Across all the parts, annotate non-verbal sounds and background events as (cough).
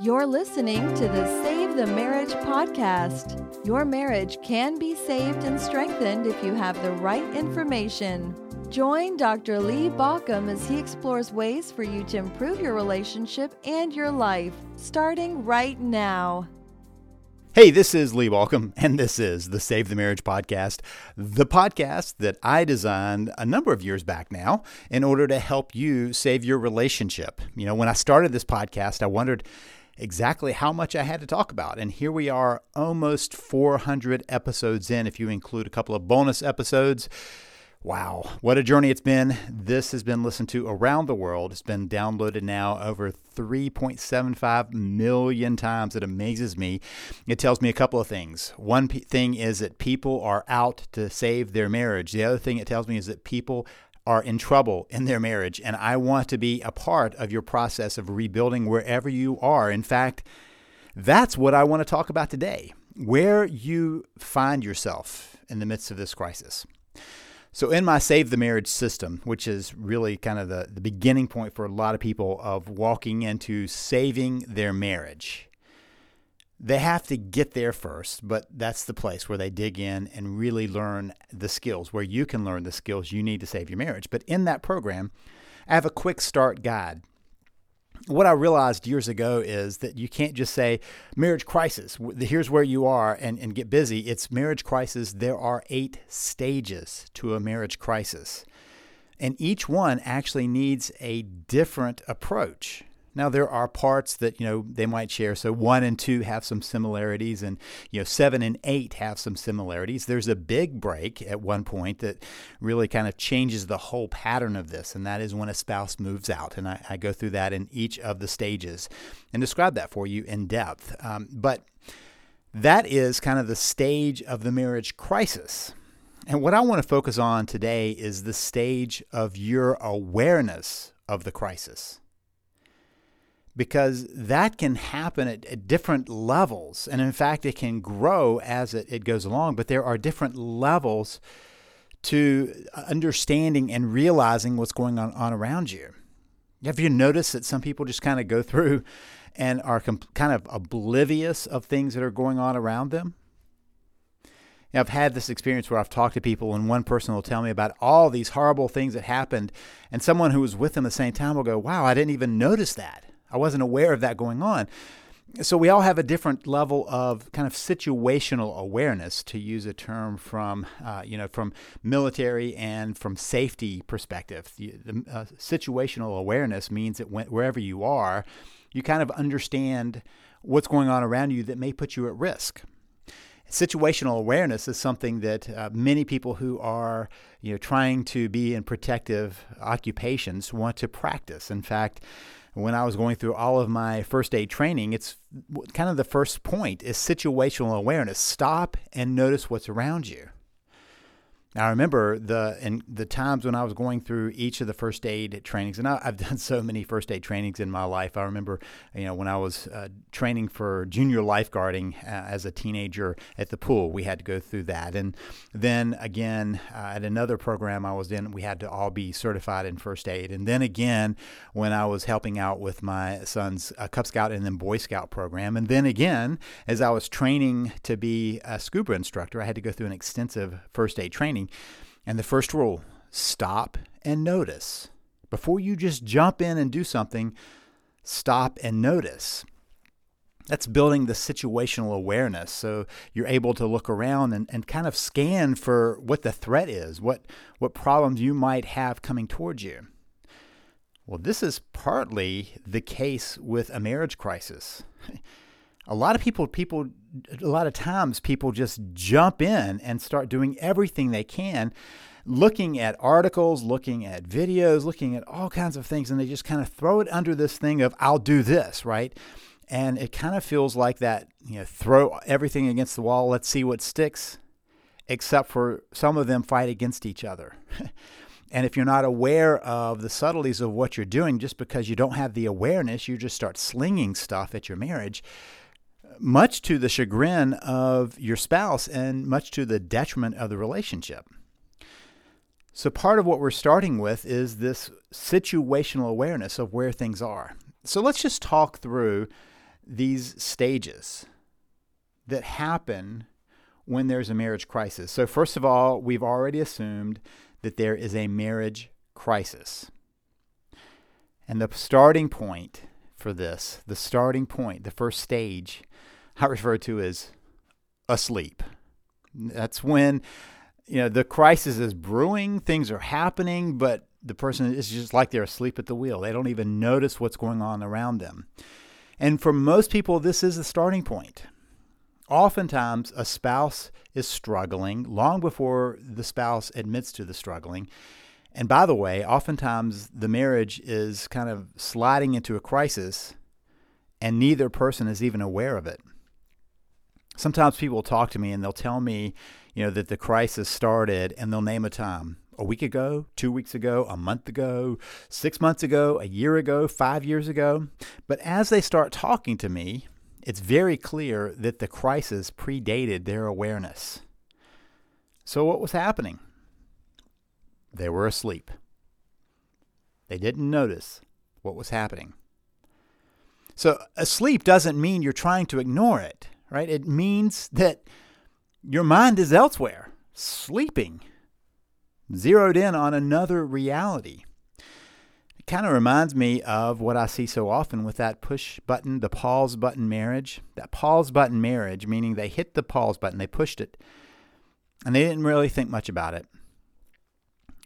You're listening to the Save the Marriage podcast. Your marriage can be saved and strengthened if you have the right information. Join Dr. Lee Baucom as he explores ways for you to improve your relationship and your life, starting right now. Hey, this is Lee Baucom, (laughs) and this is the Save the Marriage podcast, the podcast that I designed a number of years back now in order to help you save your relationship. You know, when I started this podcast, I wondered exactly how much I had to talk about. And here we are, almost 400 episodes in, if you include a couple of bonus episodes. Wow, what a journey it's been. This has been listened to around the world. It's been downloaded now over 3.75 million times. It amazes me. It tells me a couple of things. One p- thing is that people are out to save their marriage. The other thing it tells me is that people are in trouble in their marriage. And I want to be a part of your process of rebuilding wherever you are. In fact, that's what I want to talk about today where you find yourself in the midst of this crisis. So, in my Save the Marriage system, which is really kind of the, the beginning point for a lot of people of walking into saving their marriage, they have to get there first, but that's the place where they dig in and really learn the skills, where you can learn the skills you need to save your marriage. But in that program, I have a quick start guide what I realized years ago is that you can't just say marriage crisis, here's where you are, and, and get busy. It's marriage crisis. There are eight stages to a marriage crisis. And each one actually needs a different approach. Now there are parts that you know they might share. So one and two have some similarities, and you know seven and eight have some similarities. There's a big break at one point that really kind of changes the whole pattern of this, and that is when a spouse moves out. And I, I go through that in each of the stages and describe that for you in depth. Um, but that is kind of the stage of the marriage crisis. And what I want to focus on today is the stage of your awareness of the crisis because that can happen at, at, different levels. And in fact, it can grow as it, it goes along, but there are different levels to uh, understanding and realizing what's going on, on around you. Have you noticed that some people just kind of go through and are comp- kind of oblivious of things that are going on around them? I've had this experience where I've talked to people, and one person will tell me about all these horrible things that happened, and someone who was with them at the same time will go, Wow, I didn't even notice that. I wasn't aware of that going on. So we all have a different level of kind of situational awareness, to use a term from uh, you know from military and from safety perspective. The, the uh, situational awareness means that when, wherever you are, you kind of understand what's going on around you that may put you at risk situational awareness is something that uh, many people who are you know trying to be in protective occupations want to practice in fact when I was going through all of my first aid training, it's kind of the first point is situational awareness. Stop and notice what's around you. I remember the in the times when I was going through each of the first aid trainings, and I, have (laughs) done so many first aid trainings in my life. I remember, you know, when I was uh, training for junior lifeguarding uh, as a teenager at the pool, we had to go through that, and then again uh, at another program I was in, we had to all be certified in first aid, and then again when I was helping out with my son's uh, Cub Scout and then Boy Scout program, and then again as I was training to be a scuba instructor, I had to go through an extensive first aid training. And the first rule stop and notice. Before you just jump in and do something, stop and notice. That's building the situational awareness. So you're able to look around and, and kind of scan for what the threat is, what, what problems you might have coming towards you. Well, this is partly the case with a marriage crisis. (laughs) a lot of people people a lot of times people just jump in and start doing everything they can looking at articles looking at videos looking at all kinds of things and they just kind of throw it under this thing of i'll do this right? And it kind of feels like that you know throw everything against the wall let's see what sticks except for some of them fight against each other. (laughs) And if you're not aware of the subtleties of what you're doing, just because you don't have the awareness, you just start slinging stuff at your marriage much to the chagrin of your spouse and much to the detriment of the relationship. So, part of what we're starting with is this situational awareness of where things are. So let's just talk through these stages that happen when there's a marriage crisis. So, first of all, we've already assumed that there is a marriage crisis. And the starting point for this, the starting point, the first stage, I refer to as asleep. That's when you know the crisis is brewing, things are happening, but the person is just like they're asleep at the wheel. They don't even notice what's going on around them. And for most people, this is the starting point. Oftentimes, a spouse is struggling long before the spouse admits to the struggling. And by the way, oftentimes the marriage is kind of sliding into a crisis and neither person is even aware of it. Sometimes people talk to me and they'll tell me, you know, that the crisis started and they'll name a time a week ago, two weeks ago, a month ago, six months ago, a year ago, five years ago. But as they start talking to me, it's very clear that the crisis predated their awareness. So, what was happening? They were asleep. They didn't notice what was happening. So, asleep doesn't mean you're trying to ignore it, right? It means that your mind is elsewhere, sleeping, zeroed in on another reality It kind of reminds me of what I see so often with that push button, the pause button marriage. That pause button marriage, meaning they hit the pause button, they pushed it, and they didn't really think much about it.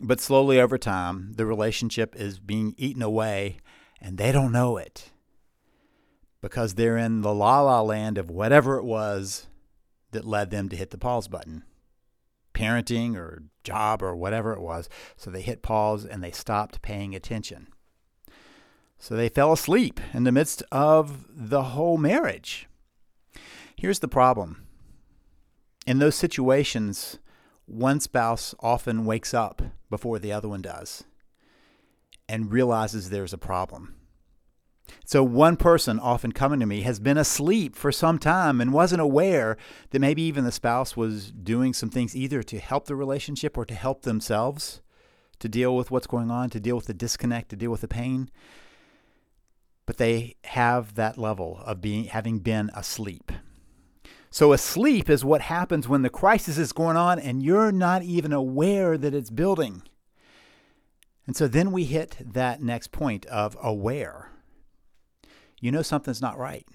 But slowly over time, the relationship is being eaten away, and they don't know it because they're in the la la land of whatever it was that led them to hit the pause button parenting or job or whatever it was. So they hit pause and they stopped paying attention. So they fell asleep in the midst of the whole marriage. Here's the problem in those situations, one spouse often wakes up before the other one does and realizes there's a problem. So, one person often coming to me has been asleep for some time and wasn't aware that maybe even the spouse was doing some things either to help the relationship or to help themselves to deal with what's going on, to deal with the disconnect, to deal with the pain. But they have that level of being having been asleep. So asleep is what happens when the crisis is going on and you're not even aware that it's building. And so then we hit that next point of aware you know something's not right.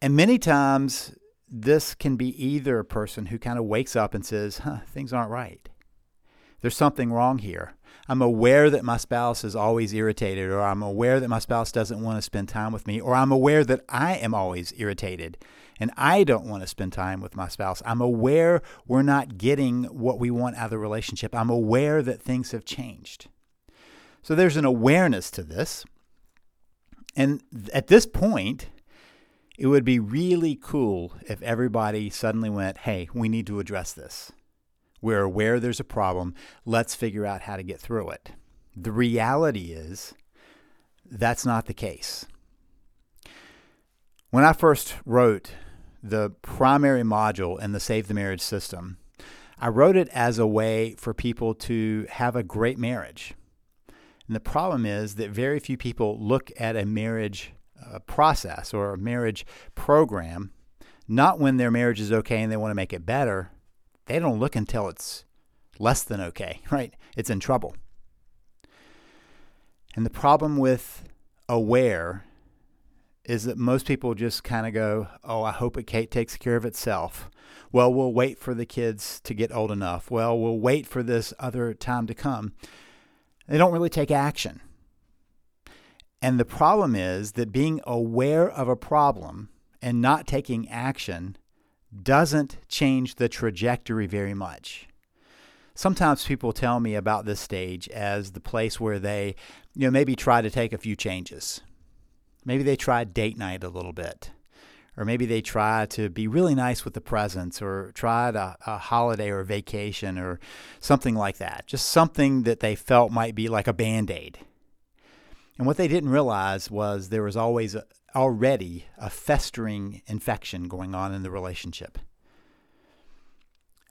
And many times, this can be either a person who kind of wakes up and says, huh, things aren't right. There's something wrong here. I'm aware that my spouse is always irritated, or I'm aware that my spouse doesn't want to spend time with me, or I'm aware that I am always irritated and I don't want to spend time with my spouse. I'm aware we're not getting what we want out of the relationship. I'm aware that things have changed. So there's an awareness to this. And at this point, it would be really cool if everybody suddenly went, hey, we need to address this. We're aware there's a problem. Let's figure out how to get through it. The reality is that's not the case. When I first wrote the primary module in the Save the Marriage system, I wrote it as a way for people to have a great marriage. And the problem is that very few people look at a marriage uh, process or a marriage program, not when their marriage is okay and they want to make it better. They don't look until it's less than okay, (laughs) right? It's in trouble. And the problem with aware is that most people just kind of go, Oh, I hope it takes care of itself. Well, we'll wait for the kids to get old enough. Well, we'll wait for this other time to come. They don't really take action. And the problem is that being aware of a problem and not taking action doesn't change the trajectory very much. Sometimes people tell me about this stage as the place where they, you know, maybe try to take a few changes. Maybe they try date night a little bit or maybe they try to be really nice with the presents or try a, a, holiday or vacation or something like that. Just something that they felt might be like a band aid. And what they didn't realize was there was always a, already a festering infection going on in the relationship.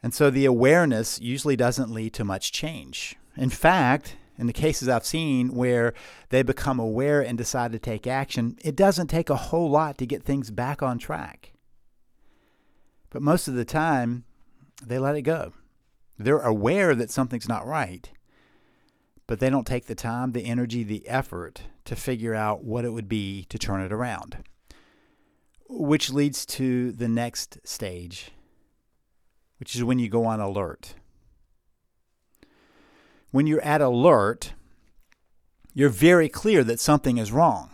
And so the awareness usually doesn't lead to much change. In fact, in the cases I've seen where they become aware and decide to take action, it doesn't take a whole lot to get things back on track. But most of the time, they let it go. They're aware that something's not right, but they don't take the time, the energy, the effort to figure out what it would be to turn it around. Which leads to the next stage, which is when you go on alert. When you're at alert, you're very clear that something is wrong.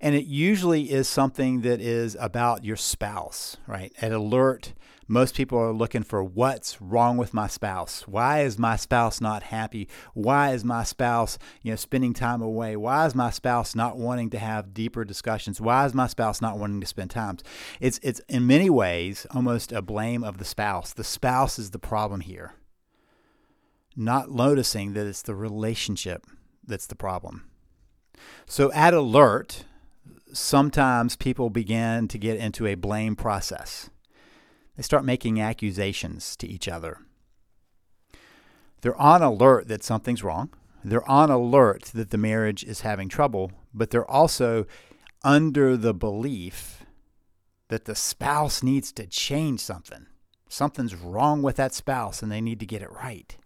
And it usually is something that is about your spouse, right? At alert, most people are looking for what's wrong with my spouse. Why is my spouse not happy? Why is my spouse, you know, spending time away? Why is my spouse not wanting to have deeper discussions? Why is my spouse not wanting to spend time? It's it's in many ways almost a blame of the spouse. The spouse is the problem here. Not noticing that it's the relationship that's the problem. So at alert, sometimes people begin to get into a blame process. They start making accusations to each other. They're on alert that something's wrong. They're on alert that the marriage is having trouble, but they're also under the belief that the spouse needs to change something. Something's wrong with that spouse and they need to get it right.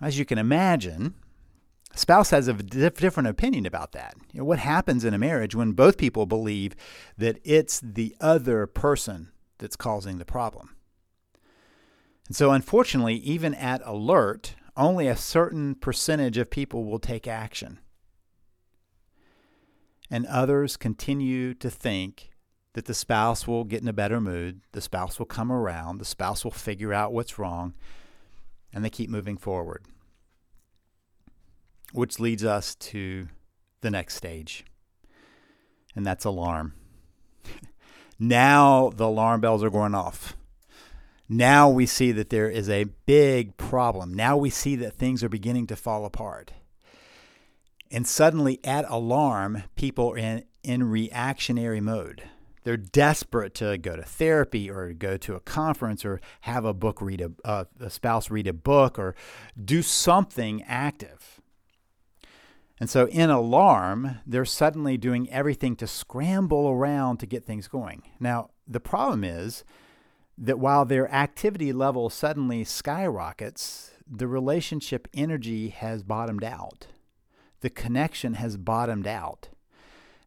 As you can imagine, a spouse has a different opinion about that. You know, what happens in a marriage when both people believe that it's the other person that's causing the problem. And so, unfortunately, even at alert, only a certain percentage of people will take action. And others continue to think that the spouse will get in a better mood, the spouse will come around, the spouse will figure out what's wrong, and they keep moving forward. Which leads us to the next stage, and that's alarm. (laughs) Now the alarm bells are going off. Now we see that there is a big problem. Now we see that things are beginning to fall apart. And suddenly, at alarm, people are in, in reactionary mode. They're desperate to go to therapy or go to a conference or have a book read a, uh, a spouse read a book or do something active. And so, in alarm, they're suddenly doing everything to scramble around to get things going. Now, the problem is that while their activity level suddenly skyrockets, the relationship energy has bottomed out. The connection has bottomed out.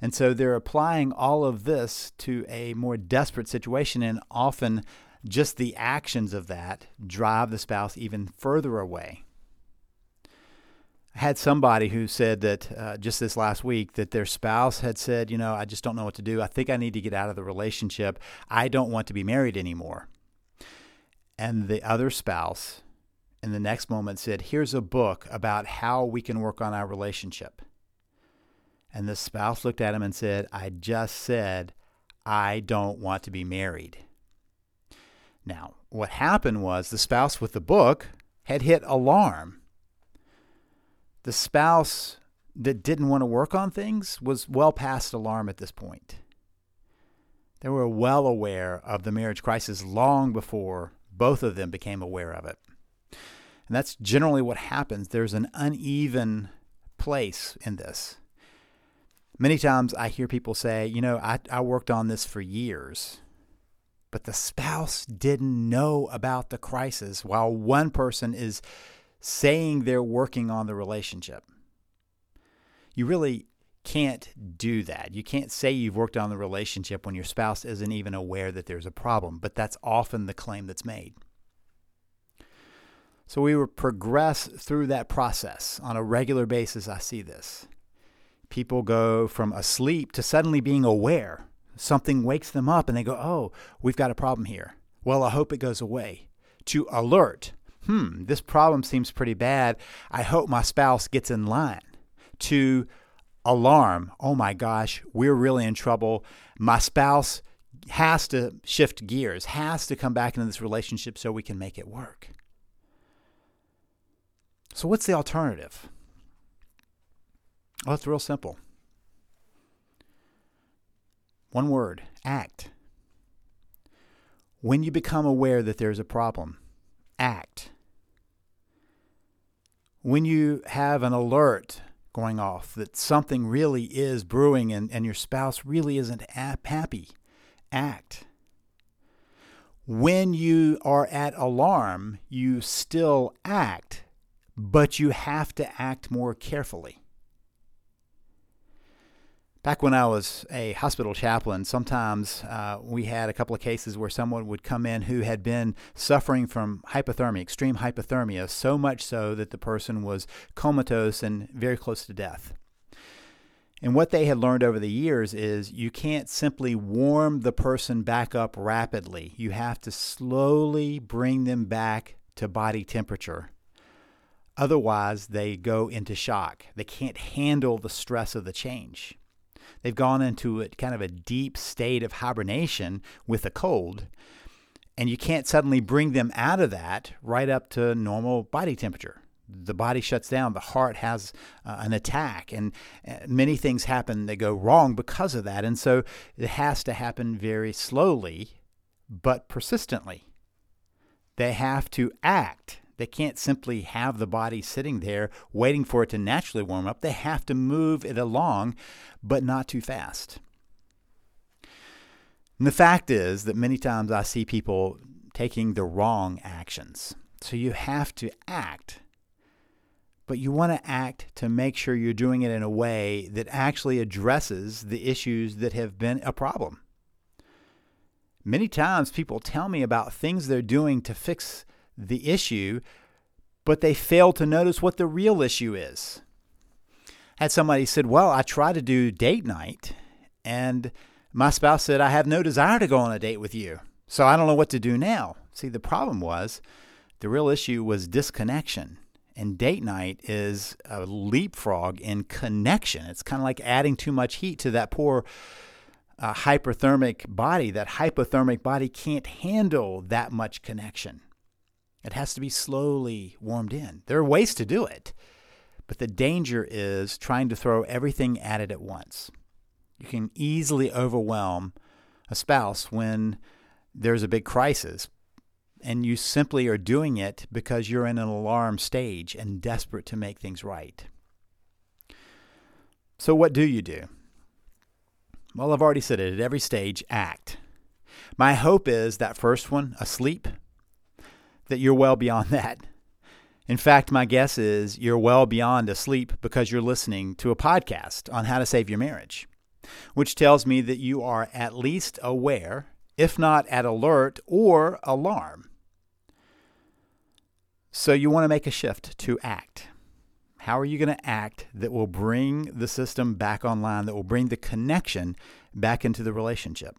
And so they're applying all of this to a more desperate situation, and often just the actions of that drive the spouse even further away I had somebody who said that uh, just this last week that their spouse had said, you know, I just don't know what to do. I think I need to get out of the relationship. I don't want to be married anymore. And the other spouse in the next moment said, Here's a book about how we can work on our relationship. And the spouse looked at him and said, I just said, I don't want to be married. Now, what happened was the spouse with the book had hit alarm the spouse that didn't want to work on things was well past alarm at this point. They were well aware of the marriage crisis long before both of them became aware of it. And that's generally what happens. There's an uneven place in this. Many times I hear people say, you know, I, I worked on this for years, but the spouse didn't know about the crisis while one person is saying they're working on the relationship. You really can't do that. You can't say you've worked on the relationship when your spouse isn't even aware that there's a problem, but that's often the claim that's made. So we would progress through that process on a regular basis. I see this. People go from asleep to suddenly being aware. Something wakes them up and they go, Oh, we've got a problem here. Well, I hope it goes away. To alert, hmm, this problem seems pretty bad. I hope my spouse gets in line. To alarm, oh my gosh, we're really in trouble. My spouse has to shift gears, has to come back into this relationship so we can make it work. So, what's the alternative? Well, it's real simple. One word act. When you become aware that there's a problem, act. When you have an alert going off that something really is brewing and, and your spouse really isn't happy, act. When you are at alarm, you still act, but you have to act more carefully. Back when I was a hospital chaplain, sometimes uh, we had a couple of cases where someone would come in who had been suffering from hypothermia, extreme hypothermia, so much so that the person was comatose and very close to death. And what they had learned over the years is you can't simply warm the person back up rapidly. You have to slowly bring them back to body temperature. Otherwise, they go into shock. They can't handle the stress of the change. They've gone into a, kind of a deep state of hibernation with a cold. And you can't suddenly bring them out of that right up to normal body temperature. The body shuts down, the heart has uh, an attack, and uh, many things happen that go wrong because of that. And so it has to happen very slowly, but persistently. They have to act they can't simply have the body sitting there waiting for it to naturally warm up. They have to move it along, but not too fast. And the fact is that many times I see people taking the wrong actions. So you have to act, but you want to act to make sure you're doing it in a way that actually addresses the issues that have been a problem. Many times people tell me about things they're doing to fix the issue, but they fail to notice what the real issue is. had somebody said, "Well, I try to do date night, and my spouse said I have no desire to go on a date with you, so I don't know what to do now." See, the problem was the real issue was disconnection. And date night is a leapfrog in connection. It's kind of like adding too much heat to that poor uh, body. That hypothermic body can't handle that much connection. It has to be slowly warmed in. There are ways to do it, but the danger is trying to throw everything at it at once. You can easily overwhelm a spouse when there's a big crisis, and you simply are doing it because you're in an alarm stage and desperate to make things right. So, what do you do? Well, I've already said it at every stage act. My hope is that first one, asleep, that you're well beyond (laughs) that. In fact, my guess is you're well beyond asleep because you're listening to a podcast on how to save your marriage, which tells me that you are at least aware, if not at alert or alarm. So you want to make a shift to act. How are you going to act that will bring the system back online, that will bring the connection back into the relationship?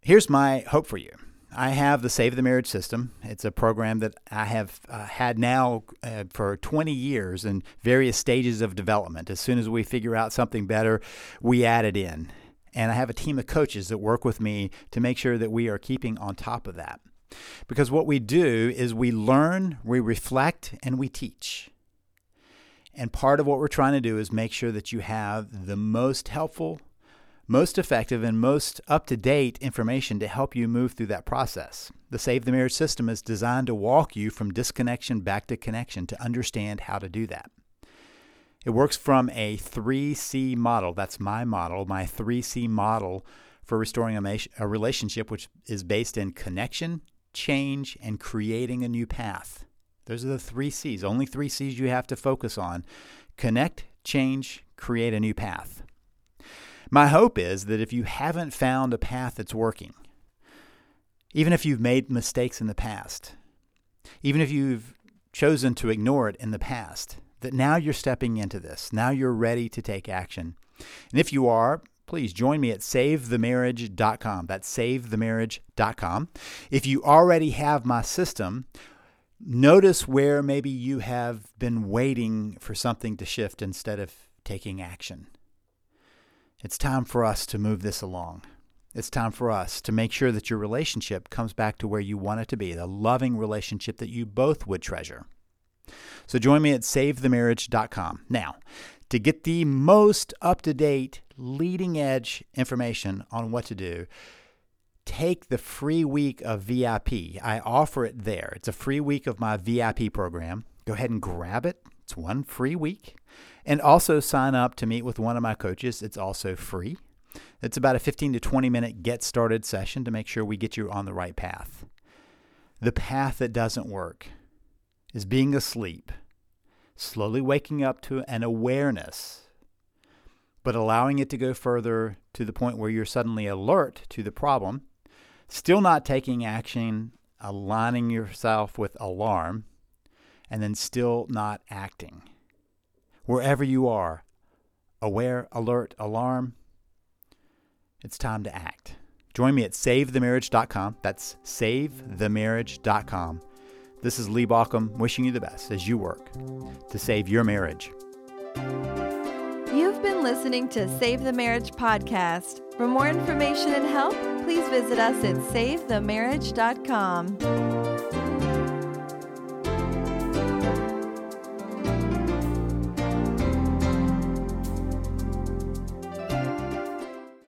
Here's my hope for you I have the Save the Marriage System. It's a program that I have uh, had now uh, for 20 years in various stages of development. As soon as we figure out something better, we add it in. And I have a team of coaches that work with me to make sure that we are keeping on top of that. Because what we do is we learn, we reflect, and we teach. And part of what we're trying to do is make sure that you have the most helpful most effective and most up to date information to help you move through that process. The Save the Marriage system is designed to walk you from disconnection back to connection to understand how to do that. It works from a 3C model. That's my model, my 3C model for restoring a, a relationship, which is based in connection, change, and creating a new path. Those are the three C's, only three C's you have to focus on connect, change, create a new path. My hope is that if you haven't found a path that's working, even if you've made mistakes in the past, even if you've chosen to ignore it in the past, that now you're stepping into this. Now you're ready to take action. And if you are, please join me at savethemarriage.com. That's savethemarriage.com. If you already have my system, notice where maybe you have been waiting for something to shift instead of taking action. It's time for us to move this along. It's time for us to make sure that your relationship comes back to where you want it to be, the loving relationship that you both would treasure. So join me at savethemarriage.com. Now, to get the most up to date, leading edge information on what to do, take the free week of VIP. I offer it there. It's a free week of my VIP program Go ahead and grab it. It's one free week. And also sign up to meet with one of my coaches. It's also free. It's about a 15 to 20 minute get started session to make sure we get you on the right path. The path that doesn't work is being asleep, slowly waking up to an awareness, but allowing it to go further to the point where you're suddenly alert to the problem, still not taking action, aligning yourself with alarm, and then still not acting. Wherever you are, aware, alert, alarm, it's time to act. Join me at savethemarriage.com. That's savethemarriage.com. This is Lee Baucom wishing you the best as you work to save your marriage. You've been listening to Save the Marriage podcast. For more information and help, please visit us at savethemarriage.com.